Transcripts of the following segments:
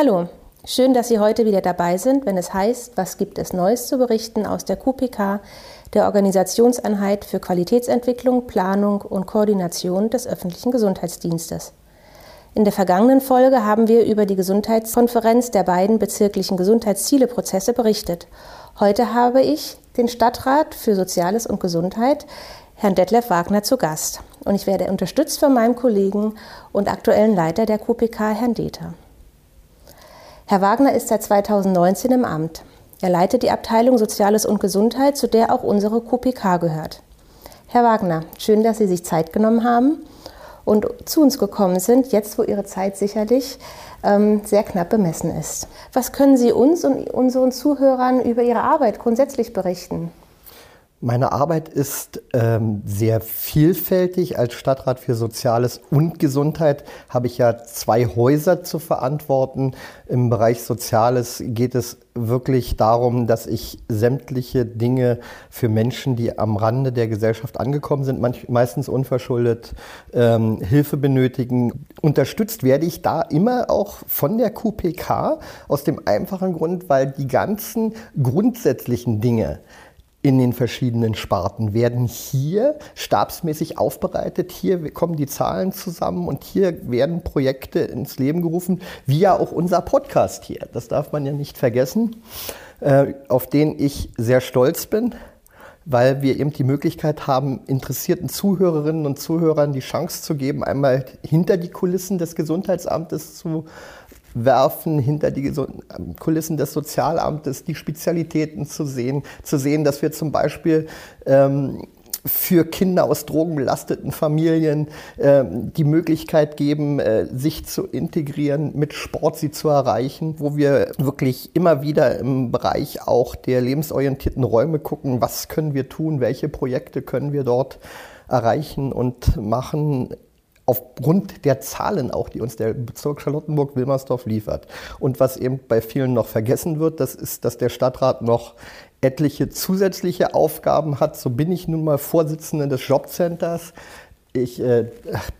Hallo, schön, dass Sie heute wieder dabei sind, wenn es heißt, was gibt es Neues zu berichten aus der QPK, der Organisationseinheit für Qualitätsentwicklung, Planung und Koordination des öffentlichen Gesundheitsdienstes. In der vergangenen Folge haben wir über die Gesundheitskonferenz der beiden bezirklichen Gesundheitszieleprozesse berichtet. Heute habe ich den Stadtrat für Soziales und Gesundheit, Herrn Detlef Wagner, zu Gast. Und ich werde unterstützt von meinem Kollegen und aktuellen Leiter der QPK, Herrn Deter. Herr Wagner ist seit 2019 im Amt. Er leitet die Abteilung Soziales und Gesundheit, zu der auch unsere QPK gehört. Herr Wagner, schön, dass Sie sich Zeit genommen haben und zu uns gekommen sind, jetzt wo Ihre Zeit sicherlich ähm, sehr knapp bemessen ist. Was können Sie uns und unseren Zuhörern über Ihre Arbeit grundsätzlich berichten? Meine Arbeit ist ähm, sehr vielfältig. Als Stadtrat für Soziales und Gesundheit habe ich ja zwei Häuser zu verantworten. Im Bereich Soziales geht es wirklich darum, dass ich sämtliche Dinge für Menschen, die am Rande der Gesellschaft angekommen sind, manch, meistens unverschuldet, ähm, Hilfe benötigen. Unterstützt werde ich da immer auch von der QPK aus dem einfachen Grund, weil die ganzen grundsätzlichen Dinge, in den verschiedenen Sparten werden hier stabsmäßig aufbereitet. Hier kommen die Zahlen zusammen und hier werden Projekte ins Leben gerufen, wie ja auch unser Podcast hier. Das darf man ja nicht vergessen, äh, auf den ich sehr stolz bin, weil wir eben die Möglichkeit haben, interessierten Zuhörerinnen und Zuhörern die Chance zu geben, einmal hinter die Kulissen des Gesundheitsamtes zu werfen, hinter die Kulissen des Sozialamtes die Spezialitäten zu sehen, zu sehen, dass wir zum Beispiel ähm, für Kinder aus drogenbelasteten Familien äh, die Möglichkeit geben, äh, sich zu integrieren, mit Sport sie zu erreichen, wo wir wirklich immer wieder im Bereich auch der lebensorientierten Räume gucken, was können wir tun, welche Projekte können wir dort erreichen und machen aufgrund der Zahlen auch, die uns der Bezirk Charlottenburg-Wilmersdorf liefert. Und was eben bei vielen noch vergessen wird, das ist, dass der Stadtrat noch etliche zusätzliche Aufgaben hat. So bin ich nun mal Vorsitzende des Jobcenters. Ich äh,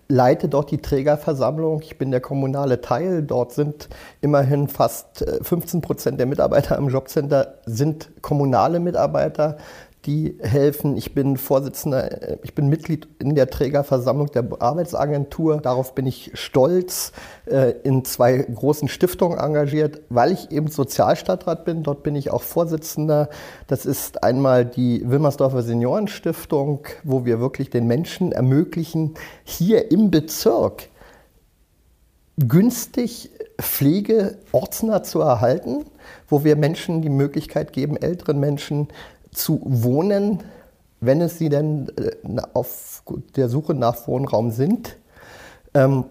leite dort die Trägerversammlung. Ich bin der kommunale Teil. Dort sind immerhin fast 15 äh, Prozent der Mitarbeiter im Jobcenter sind kommunale Mitarbeiter die helfen. Ich bin Vorsitzender, äh, ich bin Mitglied in der Trägerversammlung der Arbeitsagentur. Darauf bin ich stolz, äh, in zwei großen Stiftungen engagiert, weil ich eben Sozialstadtrat bin. Dort bin ich auch Vorsitzender. Das ist einmal die Wilmersdorfer Seniorenstiftung, wo wir wirklich den Menschen ermöglichen, hier im Bezirk günstig Pflege ortsnah zu erhalten, wo wir Menschen die Möglichkeit geben, älteren Menschen zu wohnen, wenn es sie denn äh, auf der Suche nach Wohnraum sind. Ähm,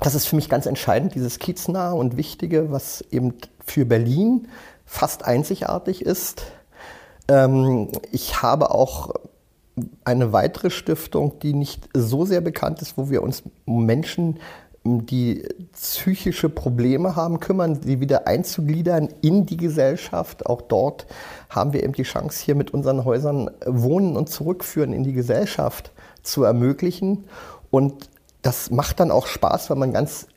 das ist für mich ganz entscheidend, dieses Kieznahe und Wichtige, was eben für Berlin fast einzigartig ist. Ähm, ich habe auch eine weitere Stiftung, die nicht so sehr bekannt ist, wo wir uns Menschen die psychische Probleme haben, kümmern, sie wieder einzugliedern in die Gesellschaft. Auch dort haben wir eben die Chance, hier mit unseren Häusern Wohnen und Zurückführen in die Gesellschaft zu ermöglichen. Und das macht dann auch Spaß, weil man ganz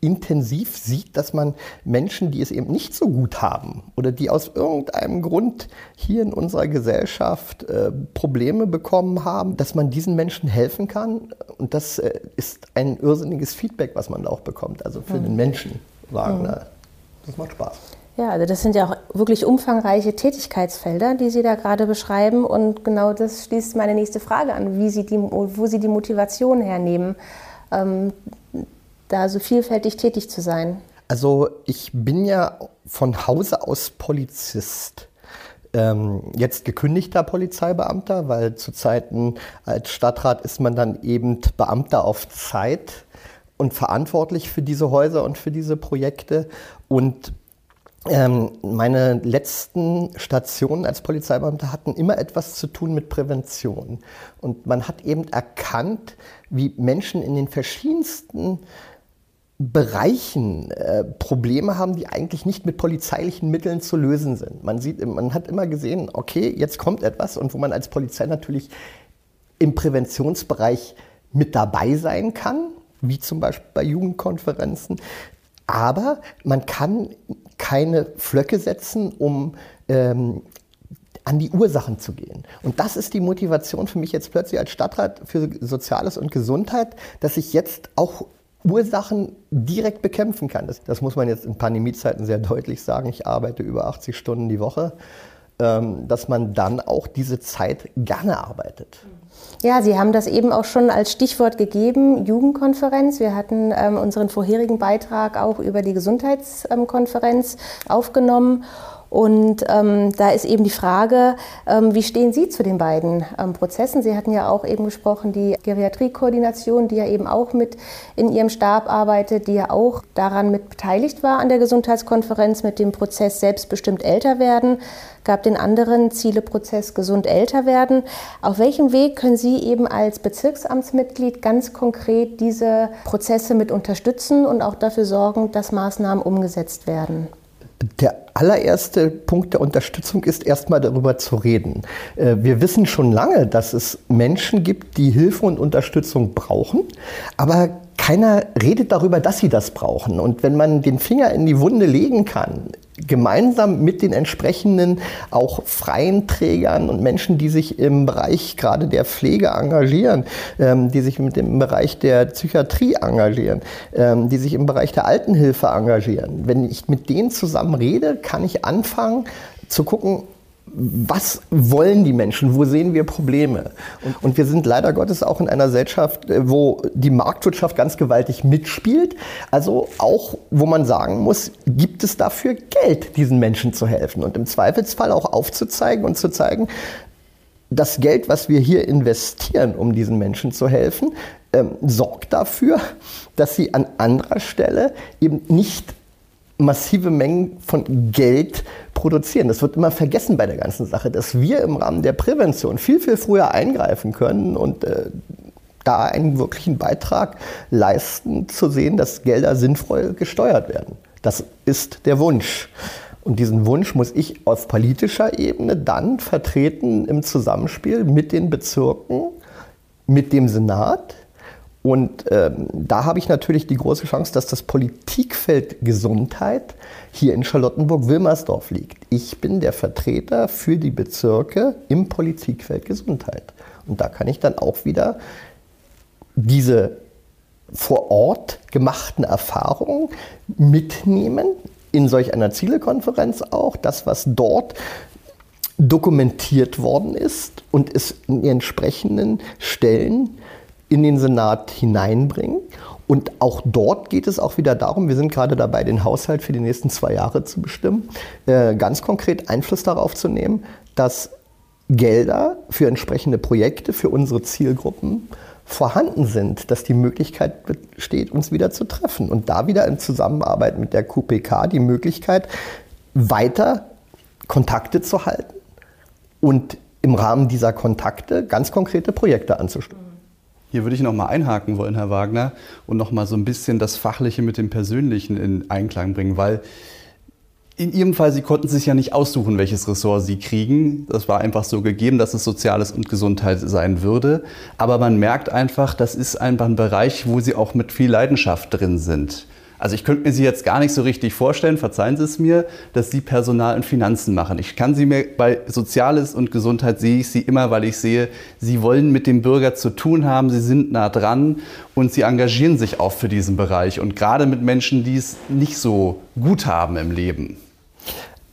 intensiv sieht, dass man Menschen, die es eben nicht so gut haben oder die aus irgendeinem Grund hier in unserer Gesellschaft äh, Probleme bekommen haben, dass man diesen Menschen helfen kann. Und das äh, ist ein irrsinniges Feedback, was man da auch bekommt. Also für mhm. den Menschen sagen, mhm. das macht Spaß. Ja, also das sind ja auch wirklich umfangreiche Tätigkeitsfelder, die Sie da gerade beschreiben. Und genau das schließt meine nächste Frage an, wie Sie die, wo Sie die Motivation hernehmen, ähm, da so vielfältig tätig zu sein? Also ich bin ja von Hause aus Polizist. Ähm, jetzt gekündigter Polizeibeamter, weil zu Zeiten als Stadtrat ist man dann eben Beamter auf Zeit und verantwortlich für diese Häuser und für diese Projekte. Und ähm, meine letzten Stationen als Polizeibeamter hatten immer etwas zu tun mit Prävention. Und man hat eben erkannt, wie Menschen in den verschiedensten Bereichen äh, Probleme haben, die eigentlich nicht mit polizeilichen Mitteln zu lösen sind. Man sieht, man hat immer gesehen, okay, jetzt kommt etwas und wo man als Polizei natürlich im Präventionsbereich mit dabei sein kann, wie zum Beispiel bei Jugendkonferenzen, Aber man kann keine Flöcke setzen, um ähm, an die Ursachen zu gehen. Und das ist die Motivation für mich jetzt plötzlich als Stadtrat für Soziales und Gesundheit, dass ich jetzt auch Ursachen direkt bekämpfen kann. Das, das muss man jetzt in Pandemiezeiten sehr deutlich sagen. Ich arbeite über 80 Stunden die Woche, ähm, dass man dann auch diese Zeit gerne arbeitet. Ja, Sie haben das eben auch schon als Stichwort gegeben, Jugendkonferenz. Wir hatten ähm, unseren vorherigen Beitrag auch über die Gesundheitskonferenz aufgenommen. Und ähm, da ist eben die Frage, ähm, wie stehen Sie zu den beiden ähm, Prozessen? Sie hatten ja auch eben gesprochen, die Geriatriekoordination, die ja eben auch mit in Ihrem Stab arbeitet, die ja auch daran mit beteiligt war an der Gesundheitskonferenz mit dem Prozess selbstbestimmt älter werden, gab den anderen Zieleprozess gesund älter werden. Auf welchem Weg können Sie eben als Bezirksamtsmitglied ganz konkret diese Prozesse mit unterstützen und auch dafür sorgen, dass Maßnahmen umgesetzt werden? Der allererste Punkt der Unterstützung ist erstmal darüber zu reden. Äh, wir wissen schon lange, dass es Menschen gibt, die Hilfe und Unterstützung brauchen, aber keiner redet darüber, dass sie das brauchen. Und wenn man den Finger in die Wunde legen kann, gemeinsam mit den entsprechenden auch freien Trägern und Menschen, die sich im Bereich gerade der Pflege engagieren, ähm, die sich mit dem Bereich der Psychiatrie engagieren, ähm, die sich im Bereich der Altenhilfe engagieren. Wenn ich mit denen zusammen rede, kann ich anfangen zu gucken, was wollen die Menschen? Wo sehen wir Probleme? Und, und, wir sind leider Gottes auch in einer Gesellschaft, äh, wo die Marktwirtschaft ganz gewaltig mitspielt. Also auch, wo man sagen muss, gibt es dafür Geld, diesen Menschen zu helfen? Und im Zweifelsfall auch aufzuzeigen und zu zeigen, das Geld, was wir hier investieren, um diesen Menschen zu helfen, ähm, sorgt dafür, dass sie an anderer Stelle eben nicht massive Mengen von Geld produzieren. Das wird immer vergessen bei der ganzen Sache, dass wir im Rahmen der Prävention viel, viel früher eingreifen können und äh, da einen wirklichen Beitrag leisten, zu sehen, dass Gelder sinnvoll gesteuert werden. Das ist der Wunsch. Und diesen Wunsch muss ich auf politischer Ebene dann vertreten im Zusammenspiel mit den Bezirken, mit dem Senat, und ähm, da habe ich natürlich die große Chance, dass das Politikfeld Gesundheit hier in Charlottenburg-Wilmersdorf liegt. Ich bin der Vertreter für die Bezirke im Politikfeld Gesundheit. Und da kann ich dann auch wieder diese vor Ort gemachten Erfahrungen mitnehmen, in solch einer Zielekonferenz auch, das, was dort dokumentiert worden ist und es in entsprechenden Stellen in den Senat hineinbringen. Und auch dort geht es auch wieder darum, wir sind gerade dabei, den Haushalt für die nächsten zwei Jahre zu bestimmen, äh, ganz konkret Einfluss darauf zu nehmen, dass Gelder für entsprechende Projekte, für unsere Zielgruppen vorhanden sind, dass die Möglichkeit besteht, uns wieder zu treffen. Und da wieder in Zusammenarbeit mit der QPK die Möglichkeit, weiter Kontakte zu halten und im Rahmen dieser Kontakte ganz konkrete Projekte anzustimmen. Hier würde ich noch mal einhaken wollen, Herr Wagner, und noch mal so ein bisschen das Fachliche mit dem Persönlichen in Einklang bringen, weil in Ihrem Fall, Sie konnten sich ja nicht aussuchen, welches Ressort Sie kriegen. Das war einfach so gegeben, dass es Soziales und Gesundheit sein würde. Aber man merkt einfach, das ist einfach ein Bereich, wo Sie auch mit viel Leidenschaft drin sind. Also ich könnte mir Sie jetzt gar nicht so richtig vorstellen, verzeihen Sie es mir, dass Sie Personal und Finanzen machen. Ich kann Sie mir bei Soziales und Gesundheit sehe ich Sie immer, weil ich sehe, Sie wollen mit dem Bürger zu tun haben, Sie sind nah dran und Sie engagieren sich auch für diesen Bereich und gerade mit Menschen, die es nicht so gut haben im Leben.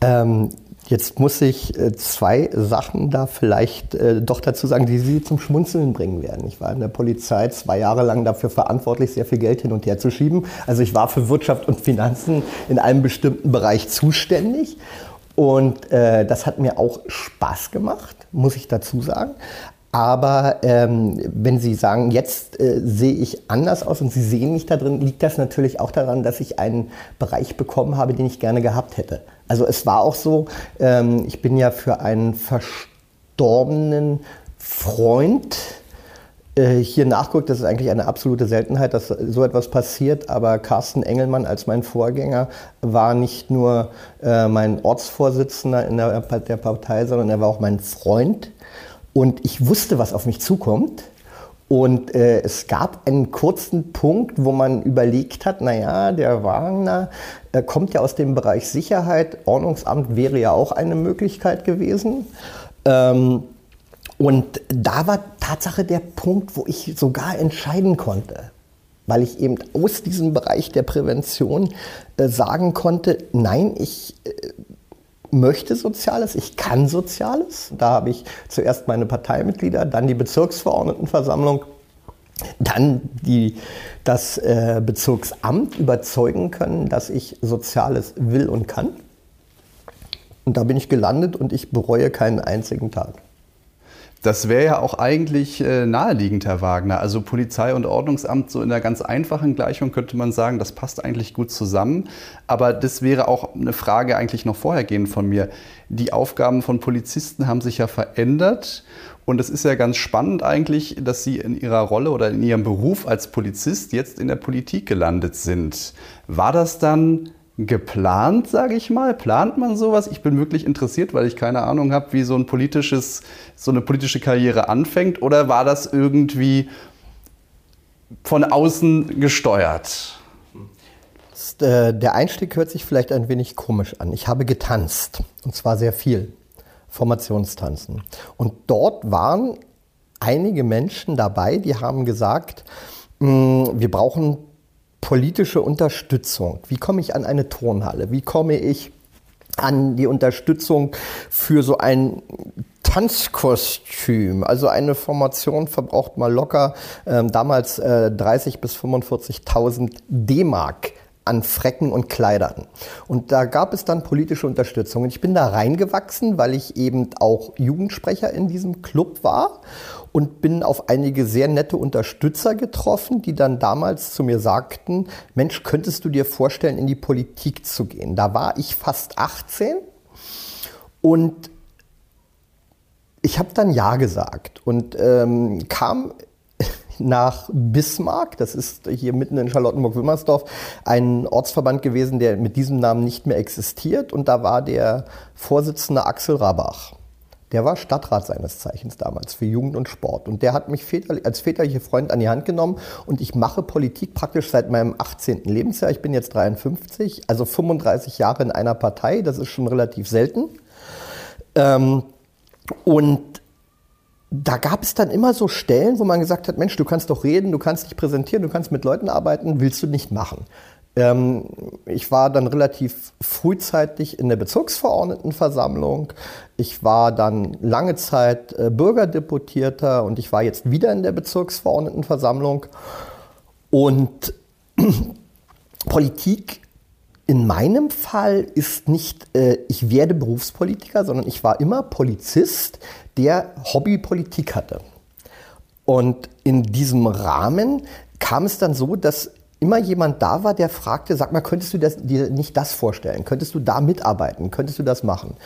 Ähm, Jetzt muss ich äh, zwei Sachen da vielleicht äh, doch dazu sagen, die Sie zum Schmunzeln bringen werden. Ich war in der Polizei zwei Jahre lang dafür verantwortlich, sehr viel Geld hin und her zu schieben. Also ich war für Wirtschaft und Finanzen in einem bestimmten Bereich zuständig. Und äh, das hat mir auch Spaß gemacht, muss ich dazu sagen. Aber ähm, wenn Sie sagen, jetzt äh, sehe ich anders aus und Sie sehen mich da drin, liegt das natürlich auch daran, dass ich einen Bereich bekommen habe, den ich gerne gehabt hätte. Also es war auch so, ähm, ich bin ja für einen verstorbenen Freund äh, hier nachguckt, das ist eigentlich eine absolute Seltenheit, dass so etwas passiert. Aber Carsten Engelmann als mein Vorgänger war nicht nur äh, mein Ortsvorsitzender in der, der Partei, sondern er war auch mein Freund. Und ich wusste, was auf mich zukommt. Und äh, es gab einen kurzen Punkt, wo man überlegt hat, naja, der Wagner äh, kommt ja aus dem Bereich Sicherheit, Ordnungsamt wäre ja auch eine Möglichkeit gewesen. Ähm, und da war Tatsache der Punkt, wo ich sogar entscheiden konnte, weil ich eben aus diesem Bereich der Prävention äh, sagen konnte, nein, ich äh, möchte Soziales, ich kann Soziales. Da habe ich zuerst meine Parteimitglieder, dann die Bezirksverordnetenversammlung, dann die, das äh, Bezirksamt überzeugen können, dass ich Soziales will und kann. Und da bin ich gelandet und ich bereue keinen einzigen Tag. Das wäre ja auch eigentlich äh, naheliegend, Herr Wagner. Also Polizei und Ordnungsamt, so in einer ganz einfachen Gleichung könnte man sagen, das passt eigentlich gut zusammen. Aber das wäre auch eine Frage eigentlich noch vorhergehend von mir. Die Aufgaben von Polizisten haben sich ja verändert. Und es ist ja ganz spannend eigentlich, dass Sie in Ihrer Rolle oder in Ihrem Beruf als Polizist jetzt in der Politik gelandet sind. War das dann geplant, sage ich mal? Plant man sowas? Ich bin wirklich interessiert, weil ich keine Ahnung habe, wie so ein politisches, so eine politische Karriere anfängt. Oder war das irgendwie von außen gesteuert? Äh, der Einstieg hört sich vielleicht ein wenig komisch an. Ich habe getanzt und zwar sehr viel. Formationstanzen. Und dort waren einige Menschen dabei, die haben gesagt, mm, wir brauchen politische Unterstützung. Wie komme ich an eine Turnhalle? Wie komme ich an die Unterstützung für so ein Tanzkostüm. Also eine Formation verbraucht mal locker äh, damals äh, 30 bis 45.000 D-Mark an Frecken und Kleidern. Und da gab es dann politische Unterstützung. Und ich bin da reingewachsen, weil ich eben auch Jugendsprecher in diesem Club war und bin auf einige sehr nette Unterstützer getroffen, die dann damals zu mir sagten, Mensch, könntest du dir vorstellen, in die Politik zu gehen? Da war ich fast 18 und ich habe dann Ja gesagt und ähm, kam nach Bismarck, das ist hier mitten in Charlottenburg-Wilmersdorf, ein Ortsverband gewesen, der mit diesem Namen nicht mehr existiert. Und da war der Vorsitzende Axel Rabach. Der war Stadtrat seines Zeichens damals für Jugend und Sport. Und der hat mich als väterlicher Freund an die Hand genommen. Und ich mache Politik praktisch seit meinem 18. Lebensjahr. Ich bin jetzt 53, also 35 Jahre in einer Partei. Das ist schon relativ selten. Ähm, und da gab es dann immer so Stellen, wo man gesagt hat, Mensch, du kannst doch reden, du kannst dich präsentieren, du kannst mit Leuten arbeiten, willst du nicht machen. Ähm, ich war dann relativ frühzeitig in der Bezirksverordnetenversammlung. Ich war dann lange Zeit äh, Bürgerdeputierter und ich war jetzt wieder in der Bezirksverordnetenversammlung. Und Politik in meinem Fall ist nicht, äh, ich werde Berufspolitiker, sondern ich war immer Polizist, der Hobbypolitik hatte. Und in diesem Rahmen kam es dann so, dass immer jemand da war, der fragte, sag mal, könntest du das, dir nicht das vorstellen? Könntest du da mitarbeiten? Könntest du das machen?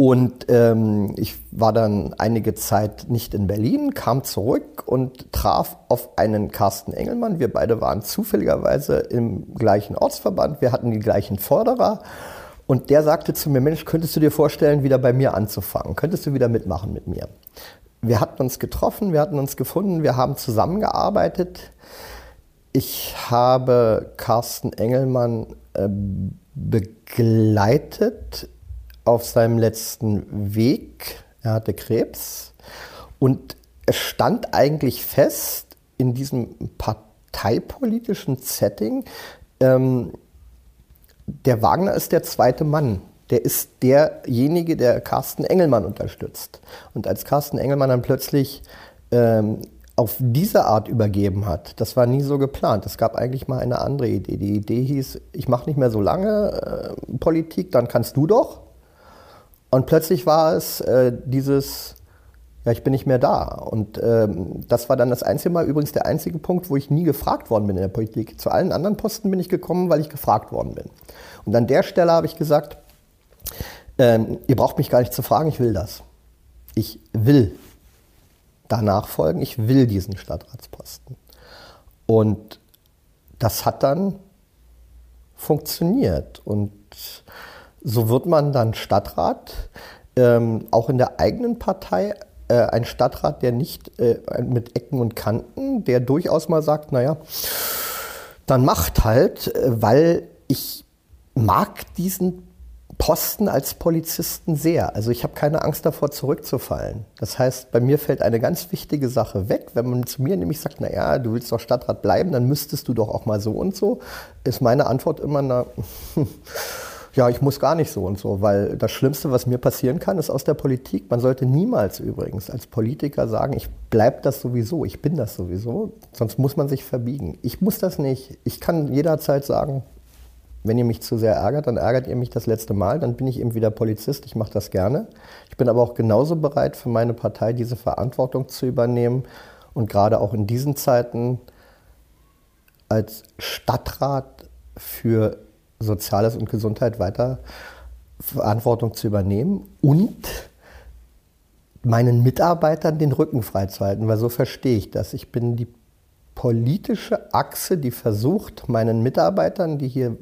Und ähm, ich war dann einige Zeit nicht in Berlin, kam zurück und traf auf einen Carsten Engelmann. Wir beide waren zufälligerweise im gleichen Ortsverband. Wir hatten die gleichen Förderer. Und der sagte zu mir, Mensch, könntest du dir vorstellen, wieder bei mir anzufangen? Könntest du wieder mitmachen mit mir? Wir hatten uns getroffen, wir hatten uns gefunden, wir haben zusammengearbeitet. Ich habe Carsten Engelmann äh, begleitet auf seinem letzten Weg. Er hatte Krebs und es stand eigentlich fest in diesem parteipolitischen Setting, ähm, der Wagner ist der zweite Mann. Der ist derjenige, der Carsten Engelmann unterstützt. Und als Carsten Engelmann dann plötzlich ähm, auf diese Art übergeben hat, das war nie so geplant. Es gab eigentlich mal eine andere Idee. Die Idee hieß, ich mache nicht mehr so lange äh, Politik, dann kannst du doch. Und plötzlich war es äh, dieses, ja, ich bin nicht mehr da. Und ähm, das war dann das einzige Mal, übrigens der einzige Punkt, wo ich nie gefragt worden bin in der Politik. Zu allen anderen Posten bin ich gekommen, weil ich gefragt worden bin. Und an der Stelle habe ich gesagt, ähm, ihr braucht mich gar nicht zu fragen, ich will das. Ich will danach folgen, ich will diesen Stadtratsposten. Und das hat dann funktioniert. Und so wird man dann Stadtrat, ähm, auch in der eigenen Partei äh, ein Stadtrat, der nicht äh, mit Ecken und Kanten, der durchaus mal sagt, naja, dann macht halt, äh, weil ich mag diesen Posten als Polizisten sehr. Also ich habe keine Angst davor, zurückzufallen. Das heißt, bei mir fällt eine ganz wichtige Sache weg. Wenn man zu mir nämlich sagt, na ja, du willst doch Stadtrat bleiben, dann müsstest du doch auch mal so und so, ist meine Antwort immer, na, ja, ich muss gar nicht so und so, weil das Schlimmste, was mir passieren kann, ist aus der Politik. Man sollte niemals übrigens als Politiker sagen, ich bleibe das sowieso, ich bin das sowieso, sonst muss man sich verbiegen. Ich muss das nicht. Ich kann jederzeit sagen, wenn ihr mich zu sehr ärgert, dann ärgert ihr mich das letzte Mal, dann bin ich eben wieder Polizist, ich mache das gerne. Ich bin aber auch genauso bereit, für meine Partei diese Verantwortung zu übernehmen und gerade auch in diesen Zeiten als Stadtrat für Soziales und Gesundheit weiter Verantwortung zu übernehmen und meinen Mitarbeitern den Rücken freizuhalten, weil so verstehe ich das. Ich bin die politische Achse, die versucht, meinen Mitarbeitern, die hier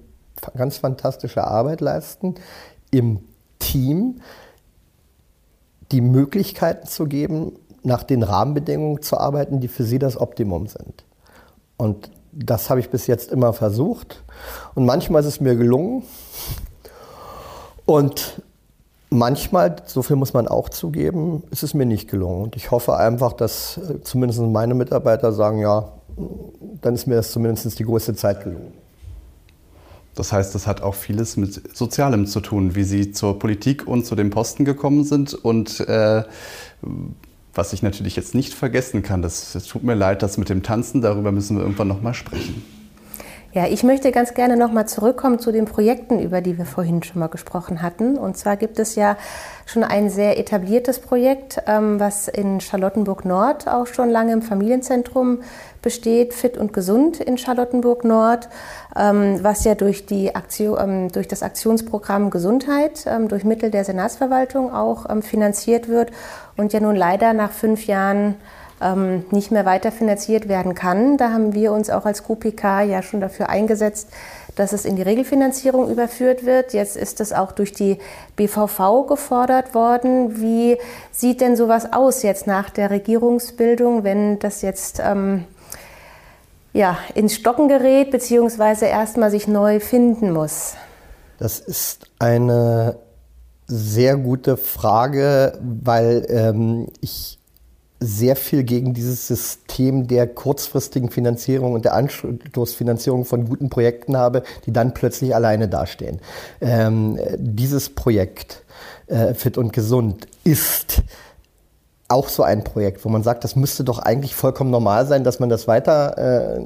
ganz fantastische Arbeit leisten, im Team die Möglichkeiten zu geben, nach den Rahmenbedingungen zu arbeiten, die für sie das Optimum sind. Und das habe ich bis jetzt immer versucht. Und manchmal ist es mir gelungen. Und manchmal, so viel muss man auch zugeben, ist es mir nicht gelungen. Und ich hoffe einfach, dass äh, zumindest meine Mitarbeiter sagen, ja, dann ist mir das zumindest die größte Zeit gelungen. Das heißt, das hat auch vieles mit Sozialem zu tun, wie Sie zur Politik und zu dem Posten gekommen sind und äh, was ich natürlich jetzt nicht vergessen kann. Das, das tut mir leid, das mit dem Tanzen, darüber müssen wir irgendwann nochmal sprechen. Ja, ich möchte ganz gerne nochmal zurückkommen zu den Projekten, über die wir vorhin schon mal gesprochen hatten. Und zwar gibt es ja schon ein sehr etabliertes Projekt, ähm, was in Charlottenburg Nord auch schon lange im Familienzentrum besteht, Fit und Gesund in Charlottenburg Nord, ähm, was ja durch, die Aktion, ähm, durch das Aktionsprogramm Gesundheit, durch Mittel der Senatsverwaltung auch finanziert wird und ja nun leider nach fünf Jahren ähm, nicht mehr weiterfinanziert werden kann. Da haben wir uns auch als QPK ja schon dafür eingesetzt, dass es in die Regelfinanzierung überführt wird. Jetzt ist es auch durch die BVV gefordert worden. Wie sieht denn sowas aus jetzt nach der Regierungsbildung, wenn das jetzt ähm, ja, ins Stocken gerät, beziehungsweise erstmal sich neu finden muss? Das ist eine sehr gute Frage, weil ähm, ich sehr viel gegen dieses System der kurzfristigen Finanzierung und der Anstoßfinanzierung von guten Projekten habe, die dann plötzlich alleine dastehen. Ähm, dieses Projekt äh, Fit und Gesund ist auch so ein Projekt, wo man sagt, das müsste doch eigentlich vollkommen normal sein, dass man das weiter äh,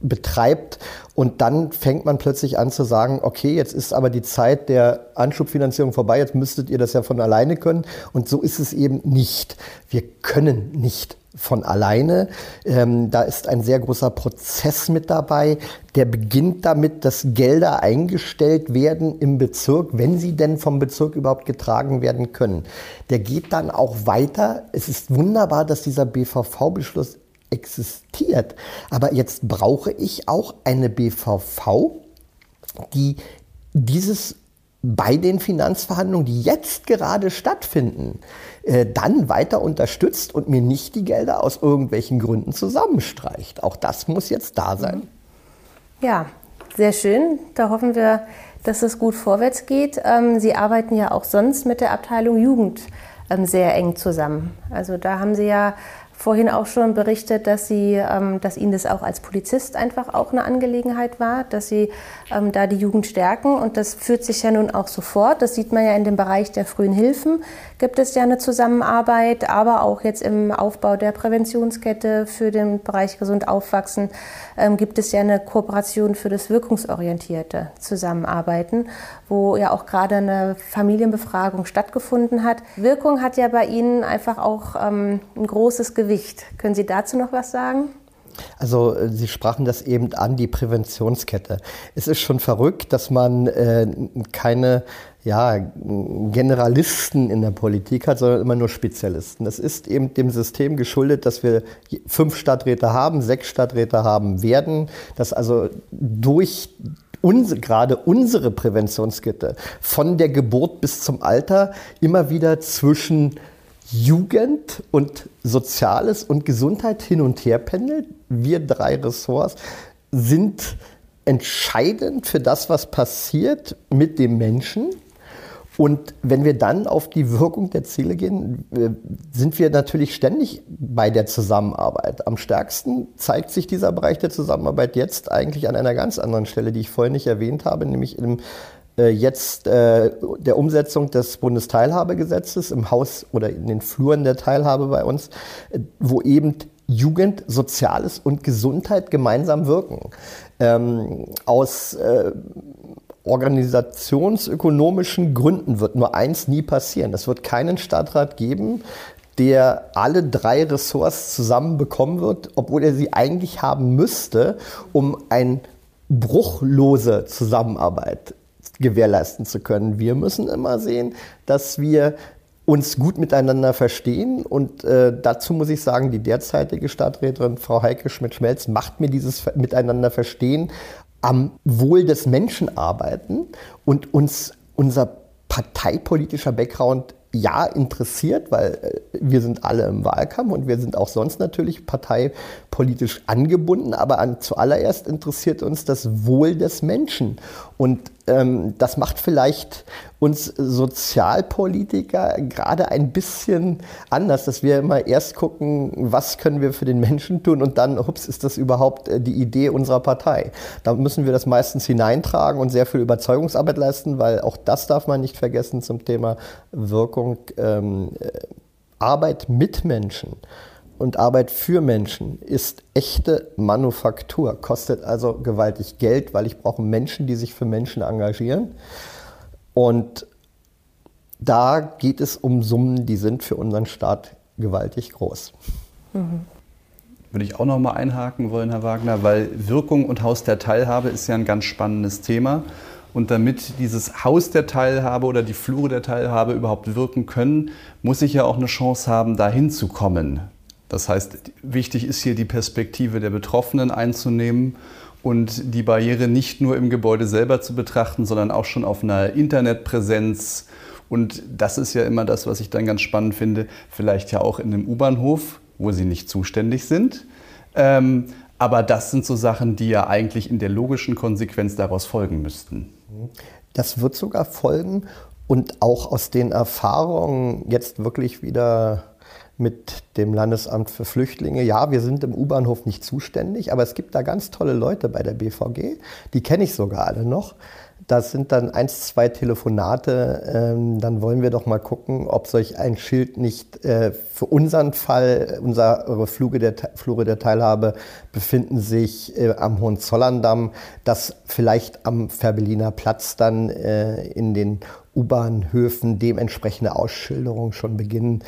betreibt. Und dann fängt man plötzlich an zu sagen, okay, jetzt ist aber die Zeit der Anschubfinanzierung vorbei, jetzt müsstet ihr das ja von alleine können. Und so ist es eben nicht. Wir können nicht von alleine. Ähm, da ist ein sehr großer Prozess mit dabei. Der beginnt damit, dass Gelder eingestellt werden im Bezirk, wenn sie denn vom Bezirk überhaupt getragen werden können. Der geht dann auch weiter. Es ist wunderbar, dass dieser BVV-Beschluss existiert. Aber jetzt brauche ich auch eine BVV, die dieses bei den Finanzverhandlungen, die jetzt gerade stattfinden, äh, dann weiter unterstützt und mir nicht die Gelder aus irgendwelchen Gründen zusammenstreicht. Auch das muss jetzt da sein. Ja, sehr schön. Da hoffen wir, dass es gut vorwärts geht. Ähm, Sie arbeiten ja auch sonst mit der Abteilung Jugend ähm, sehr eng zusammen. Also da haben Sie ja vorhin auch schon berichtet, dass, sie, ähm, dass Ihnen das auch als Polizist einfach auch eine Angelegenheit war, dass Sie ähm, da die Jugend stärken. Und das führt sich ja nun auch sofort. Das sieht man ja in dem Bereich der frühen Hilfen. Gibt es ja eine Zusammenarbeit, aber auch jetzt im Aufbau der Präventionskette für den Bereich gesund aufwachsen ähm, gibt es ja eine Kooperation für das wirkungsorientierte Zusammenarbeiten, wo ja auch gerade eine Familienbefragung stattgefunden hat. Wirkung hat ja bei Ihnen einfach auch ähm, ein großes Gewicht. Können Sie dazu noch was sagen? Also äh, Sie sprachen das eben an, die Präventionskette. Es ist schon verrückt, dass man äh, keine ja, Generalisten in der Politik hat, sondern immer nur Spezialisten. Das ist eben dem System geschuldet, dass wir fünf Stadträte haben, sechs Stadträte haben werden, dass also durch uns, gerade unsere Präventionskette von der Geburt bis zum Alter immer wieder zwischen Jugend und Soziales und Gesundheit hin und her pendelt. Wir drei Ressorts sind entscheidend für das, was passiert mit dem Menschen. Und wenn wir dann auf die Wirkung der Ziele gehen, äh, sind wir natürlich ständig bei der Zusammenarbeit. Am stärksten zeigt sich dieser Bereich der Zusammenarbeit jetzt eigentlich an einer ganz anderen Stelle, die ich vorhin nicht erwähnt habe, nämlich im jetzt äh, der Umsetzung des Bundesteilhabegesetzes im Haus oder in den Fluren der Teilhabe bei uns, wo eben Jugend, Soziales und Gesundheit gemeinsam wirken. Ähm, aus äh, organisationsökonomischen Gründen wird nur eins nie passieren. Es wird keinen Stadtrat geben, der alle drei Ressorts zusammen bekommen wird, obwohl er sie eigentlich haben müsste, um eine bruchlose Zusammenarbeit gewährleisten zu können. Wir müssen immer sehen, dass wir uns gut miteinander verstehen. Und äh, dazu muss ich sagen, die derzeitige Stadträtin Frau Heike Schmidt-Schmelz macht mir dieses Miteinander verstehen am Wohl des Menschen arbeiten und uns unser parteipolitischer Background ja interessiert, weil äh, wir sind alle im Wahlkampf und wir sind auch sonst natürlich parteipolitisch angebunden, aber an, zuallererst interessiert uns das Wohl des Menschen. Und ähm, das macht vielleicht uns Sozialpolitiker gerade ein bisschen anders, dass wir immer erst gucken, was können wir für den Menschen tun und dann, ups, ist das überhaupt äh, die Idee unserer Partei. Da müssen wir das meistens hineintragen und sehr viel Überzeugungsarbeit leisten, weil auch das darf man nicht vergessen zum Thema Wirkung. Ähm, äh, Arbeit mit Menschen und Arbeit für Menschen ist echte Manufaktur, kostet also gewaltig Geld, weil ich brauche Menschen, die sich für Menschen engagieren. Und da geht es um Summen, die sind für unseren Staat gewaltig groß. Mhm. Würde ich auch noch mal einhaken wollen, Herr Wagner, weil Wirkung und Haus der Teilhabe ist ja ein ganz spannendes Thema. Und damit dieses Haus der Teilhabe oder die Flure der Teilhabe überhaupt wirken können, muss ich ja auch eine Chance haben, dahin zu kommen. Das heißt, wichtig ist hier die Perspektive der Betroffenen einzunehmen und die Barriere nicht nur im Gebäude selber zu betrachten, sondern auch schon auf einer Internetpräsenz. Und das ist ja immer das, was ich dann ganz spannend finde, vielleicht ja auch in einem U-Bahnhof, wo sie nicht zuständig sind. Ähm, aber das sind so Sachen, die ja eigentlich in der logischen Konsequenz daraus folgen müssten. Das wird sogar folgen und auch aus den Erfahrungen jetzt wirklich wieder mit dem Landesamt für Flüchtlinge. Ja, wir sind im U-Bahnhof nicht zuständig, aber es gibt da ganz tolle Leute bei der BVG. Die kenne ich sogar alle noch. Das sind dann eins, zwei Telefonate. Ähm, dann wollen wir doch mal gucken, ob solch ein Schild nicht äh, für unseren Fall, unsere Flüge der, Flure der Teilhabe befinden sich äh, am Hohenzollerndamm, dass vielleicht am Fährberliner Platz dann äh, in den U-Bahnhöfen dementsprechende Ausschilderungen schon beginnen.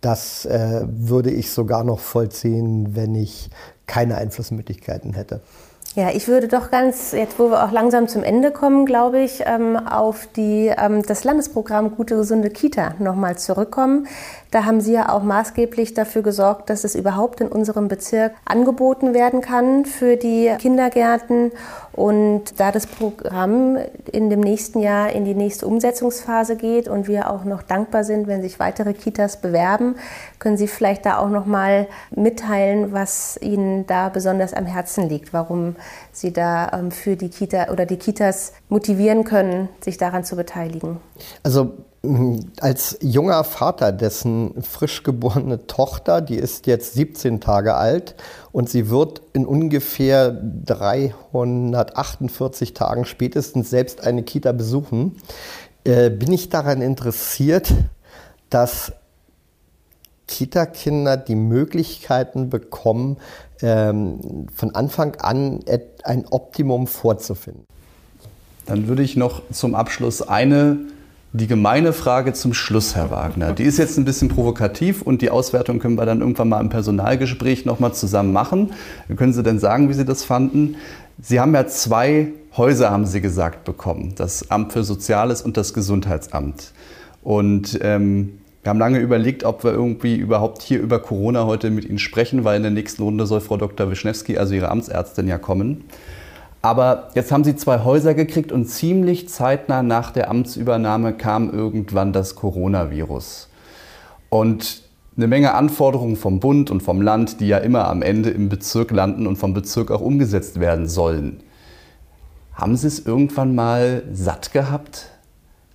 Das äh, würde ich sogar noch vollziehen, wenn ich keine Einflussmöglichkeiten hätte. Ja, ich würde doch ganz, jetzt wo wir auch langsam zum Ende kommen, glaube ich, ähm, auf die, ähm, das Landesprogramm Gute, gesunde Kita nochmal zurückkommen. Da haben Sie ja auch maßgeblich dafür gesorgt, dass es überhaupt in unserem Bezirk angeboten werden kann für die Kindergärten. Und da das Programm in dem nächsten Jahr in die nächste Umsetzungsphase geht und wir auch noch dankbar sind, wenn sich weitere Kitas bewerben, können Sie vielleicht da auch noch mal mitteilen, was Ihnen da besonders am Herzen liegt, warum Sie da ähm, für die Kita oder die Kitas motivieren können, sich daran zu beteiligen. Also als junger Vater, dessen frisch geborene Tochter, die ist jetzt 17 Tage alt und sie wird in ungefähr 348 Tagen spätestens selbst eine Kita besuchen, äh, bin ich daran interessiert, dass Kita-Kinder die Möglichkeiten bekommen, ähm, von Anfang an ein Optimum vorzufinden. Dann würde ich noch zum Abschluss eine die gemeine Frage zum Schluss, Herr Wagner. Die ist jetzt ein bisschen provokativ und die Auswertung können wir dann irgendwann mal im Personalgespräch nochmal zusammen machen. Können Sie denn sagen, wie Sie das fanden? Sie haben ja zwei Häuser, haben Sie gesagt, bekommen. Das Amt für Soziales und das Gesundheitsamt. Und ähm, wir haben lange überlegt, ob wir irgendwie überhaupt hier über Corona heute mit Ihnen sprechen, weil in der nächsten Runde soll Frau Dr. Wischnewski, also Ihre Amtsärztin, ja kommen. Aber jetzt haben sie zwei Häuser gekriegt und ziemlich zeitnah nach der Amtsübernahme kam irgendwann das Coronavirus. und eine Menge Anforderungen vom Bund und vom Land, die ja immer am Ende im Bezirk landen und vom Bezirk auch umgesetzt werden sollen. Haben Sie es irgendwann mal satt gehabt,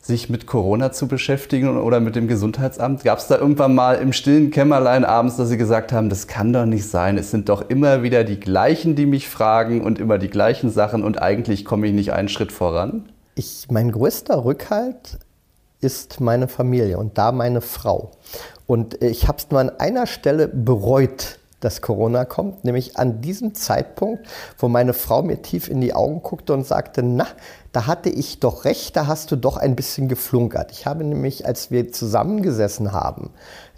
sich mit Corona zu beschäftigen oder mit dem Gesundheitsamt? Gab es da irgendwann mal im stillen Kämmerlein abends, dass Sie gesagt haben, das kann doch nicht sein, es sind doch immer wieder die gleichen, die mich fragen und immer die gleichen Sachen und eigentlich komme ich nicht einen Schritt voran? Ich, mein größter Rückhalt ist meine Familie und da meine Frau. Und ich habe es nur an einer Stelle bereut, dass Corona kommt, nämlich an diesem Zeitpunkt, wo meine Frau mir tief in die Augen guckte und sagte, na, da hatte ich doch recht, da hast du doch ein bisschen geflunkert. Ich habe nämlich, als wir zusammengesessen haben,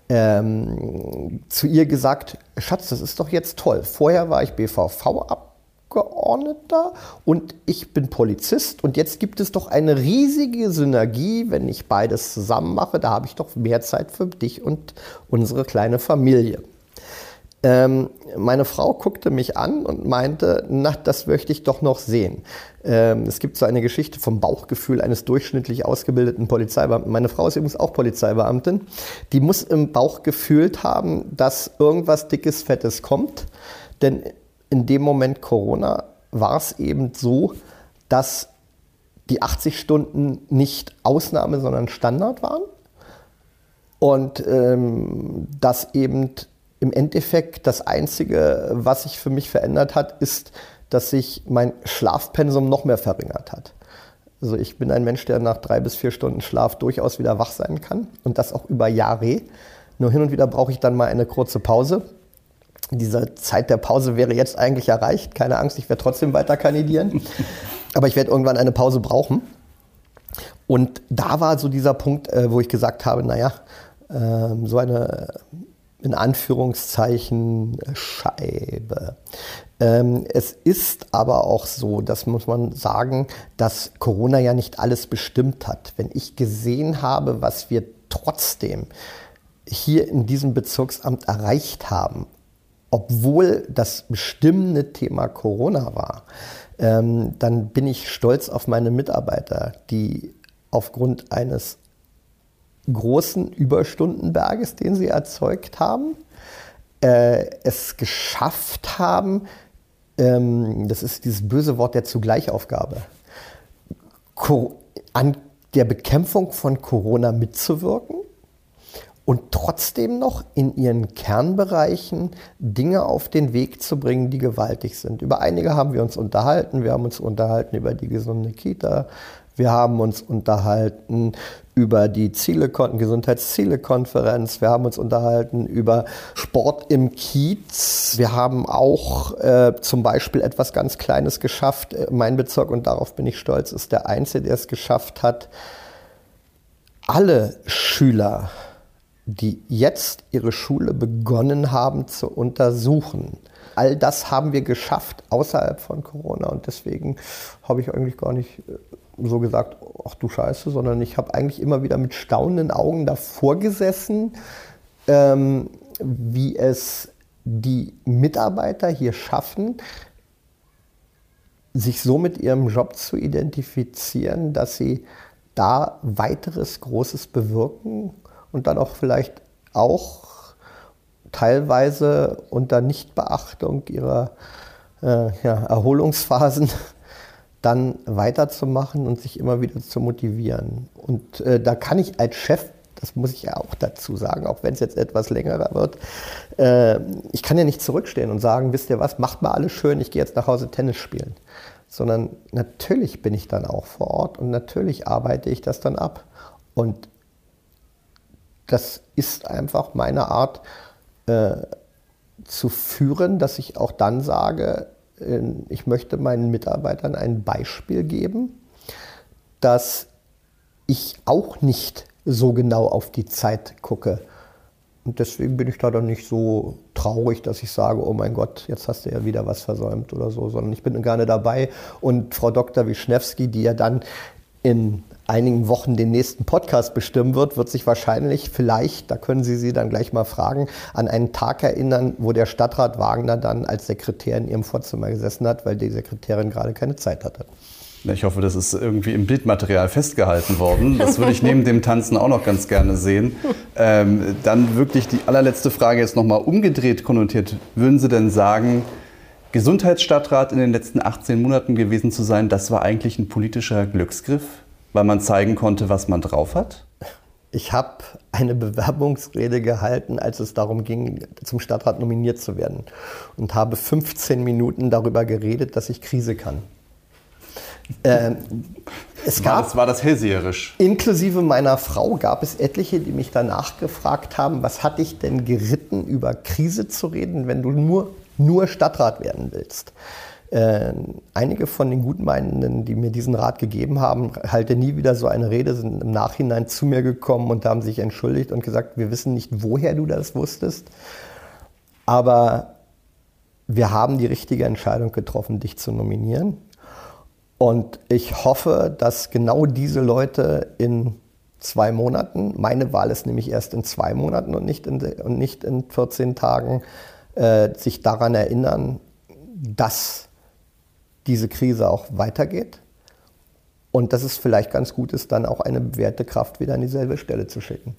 ähm, zu ihr gesagt, Schatz, das ist doch jetzt toll. Vorher war ich BVV-Abgeordneter und ich bin Polizist und jetzt gibt es doch eine riesige Synergie, wenn ich beides zusammen mache. Da habe ich doch mehr Zeit für dich und unsere kleine Familie. Ähm, meine Frau guckte mich an und meinte, na, das möchte ich doch noch sehen. Ähm, es gibt so eine Geschichte vom Bauchgefühl eines durchschnittlich ausgebildeten Polizeibeamten. Meine Frau ist übrigens auch Polizeibeamtin. Die muss im Bauch gefühlt haben, dass irgendwas Dickes, Fettes kommt. Denn in dem Moment Corona war es eben so, dass die 80 Stunden nicht Ausnahme, sondern Standard waren. Und ähm, dass eben im Endeffekt das Einzige, was sich für mich verändert hat, ist, dass sich mein Schlafpensum noch mehr verringert hat. Also ich bin ein Mensch, der nach drei bis vier Stunden Schlaf durchaus wieder wach sein kann und das auch über Jahre. Nur hin und wieder brauche ich dann mal eine kurze Pause. Diese Zeit der Pause wäre jetzt eigentlich erreicht. Keine Angst, ich werde trotzdem weiter kandidieren. Aber ich werde irgendwann eine Pause brauchen. Und da war so dieser Punkt, äh, wo ich gesagt habe, naja, ähm, so eine in Anführungszeichen Scheibe. Ähm, es ist aber auch so, das muss man sagen, dass Corona ja nicht alles bestimmt hat. Wenn ich gesehen habe, was wir trotzdem hier in diesem Bezirksamt erreicht haben, obwohl das bestimmende Thema Corona war, ähm, dann bin ich stolz auf meine Mitarbeiter, die aufgrund eines großen Überstundenberges, den sie erzeugt haben, äh, es geschafft haben, ähm, das ist dieses böse Wort der Zugleichaufgabe, an der Bekämpfung von Corona mitzuwirken und trotzdem noch in ihren Kernbereichen Dinge auf den Weg zu bringen, die gewaltig sind. Über einige haben wir uns unterhalten. Wir haben uns unterhalten über die gesunde Kita. Wir haben uns unterhalten über die Ziele, Gesundheitszielekonferenz. Wir haben uns unterhalten über Sport im Kiez. Wir haben auch äh, zum Beispiel etwas ganz Kleines geschafft. Mein Bezirk, und darauf bin ich stolz, ist der Einzige, der es geschafft hat, alle Schüler, die jetzt ihre Schule begonnen haben zu untersuchen, all das haben wir geschafft außerhalb von Corona. Und deswegen habe ich eigentlich gar nicht äh, so gesagt, ach du Scheiße, sondern ich habe eigentlich immer wieder mit staunenden Augen davor gesessen, ähm, wie es die Mitarbeiter hier schaffen, sich so mit ihrem Job zu identifizieren, dass sie da weiteres Großes bewirken und dann auch vielleicht auch teilweise unter Nichtbeachtung ihrer äh, ja, Erholungsphasen dann weiterzumachen und sich immer wieder zu motivieren. Und äh, da kann ich als Chef, das muss ich ja auch dazu sagen, auch wenn es jetzt etwas längerer wird, äh, ich kann ja nicht zurückstehen und sagen, wisst ihr was, macht mal alles schön, ich gehe jetzt nach Hause Tennis spielen. Sondern natürlich bin ich dann auch vor Ort und natürlich arbeite ich das dann ab. Und das ist einfach meine Art äh, zu führen, dass ich auch dann sage, ich möchte meinen Mitarbeitern ein Beispiel geben, dass ich auch nicht so genau auf die Zeit gucke. Und deswegen bin ich da dann nicht so traurig, dass ich sage, oh mein Gott, jetzt hast du ja wieder was versäumt oder so, sondern ich bin gerne dabei. Und Frau Dr. Wischnewski, die ja dann in einigen Wochen den nächsten Podcast bestimmen wird, wird sich wahrscheinlich vielleicht, da können Sie sie dann gleich mal fragen, an einen Tag erinnern, wo der Stadtrat Wagner dann als Sekretär in ihrem Vorzimmer gesessen hat, weil die Sekretärin gerade keine Zeit hatte. Ich hoffe, das ist irgendwie im Bildmaterial festgehalten worden. Das würde ich neben dem Tanzen auch noch ganz gerne sehen. Ähm, dann wirklich die allerletzte Frage jetzt nochmal umgedreht konnotiert. Würden Sie denn sagen, Gesundheitsstadtrat in den letzten 18 Monaten gewesen zu sein, das war eigentlich ein politischer Glücksgriff, weil man zeigen konnte, was man drauf hat? Ich habe eine Bewerbungsrede gehalten, als es darum ging, zum Stadtrat nominiert zu werden und habe 15 Minuten darüber geredet, dass ich Krise kann. Ähm, es gab, war, das, war das hellseherisch? Inklusive meiner Frau gab es etliche, die mich danach gefragt haben, was hat dich denn geritten, über Krise zu reden, wenn du nur, nur Stadtrat werden willst? Äh, einige von den Gutmeinenden, die mir diesen Rat gegeben haben, halte nie wieder so eine Rede, sind im Nachhinein zu mir gekommen und haben sich entschuldigt und gesagt, wir wissen nicht, woher du das wusstest, aber wir haben die richtige Entscheidung getroffen, dich zu nominieren. Und ich hoffe, dass genau diese Leute in zwei Monaten, meine Wahl ist nämlich erst in zwei Monaten und nicht in, und nicht in 14 Tagen, äh, sich daran erinnern, dass diese Krise auch weitergeht und dass es vielleicht ganz gut ist, dann auch eine bewährte Kraft wieder an dieselbe Stelle zu schicken.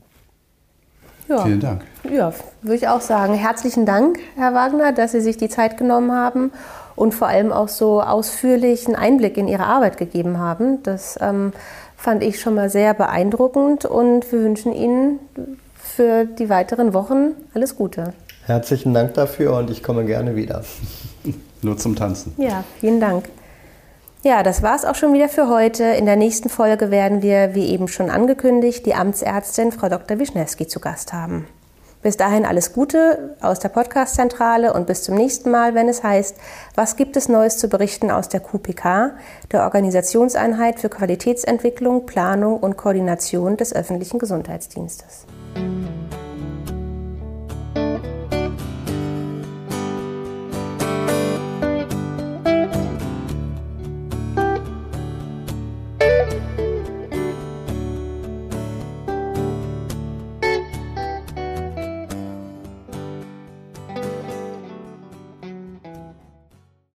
Ja. Vielen Dank. Ja, würde ich auch sagen. Herzlichen Dank, Herr Wagner, dass Sie sich die Zeit genommen haben und vor allem auch so ausführlichen Einblick in Ihre Arbeit gegeben haben. Das ähm, fand ich schon mal sehr beeindruckend und wir wünschen Ihnen für die weiteren Wochen alles Gute. Herzlichen Dank dafür und ich komme gerne wieder. Nur zum Tanzen. Ja, vielen Dank. Ja, das war es auch schon wieder für heute. In der nächsten Folge werden wir, wie eben schon angekündigt, die Amtsärztin Frau Dr. Wischnewski zu Gast haben. Bis dahin alles Gute aus der Podcastzentrale und bis zum nächsten Mal, wenn es heißt, was gibt es Neues zu berichten aus der QPK, der Organisationseinheit für Qualitätsentwicklung, Planung und Koordination des öffentlichen Gesundheitsdienstes.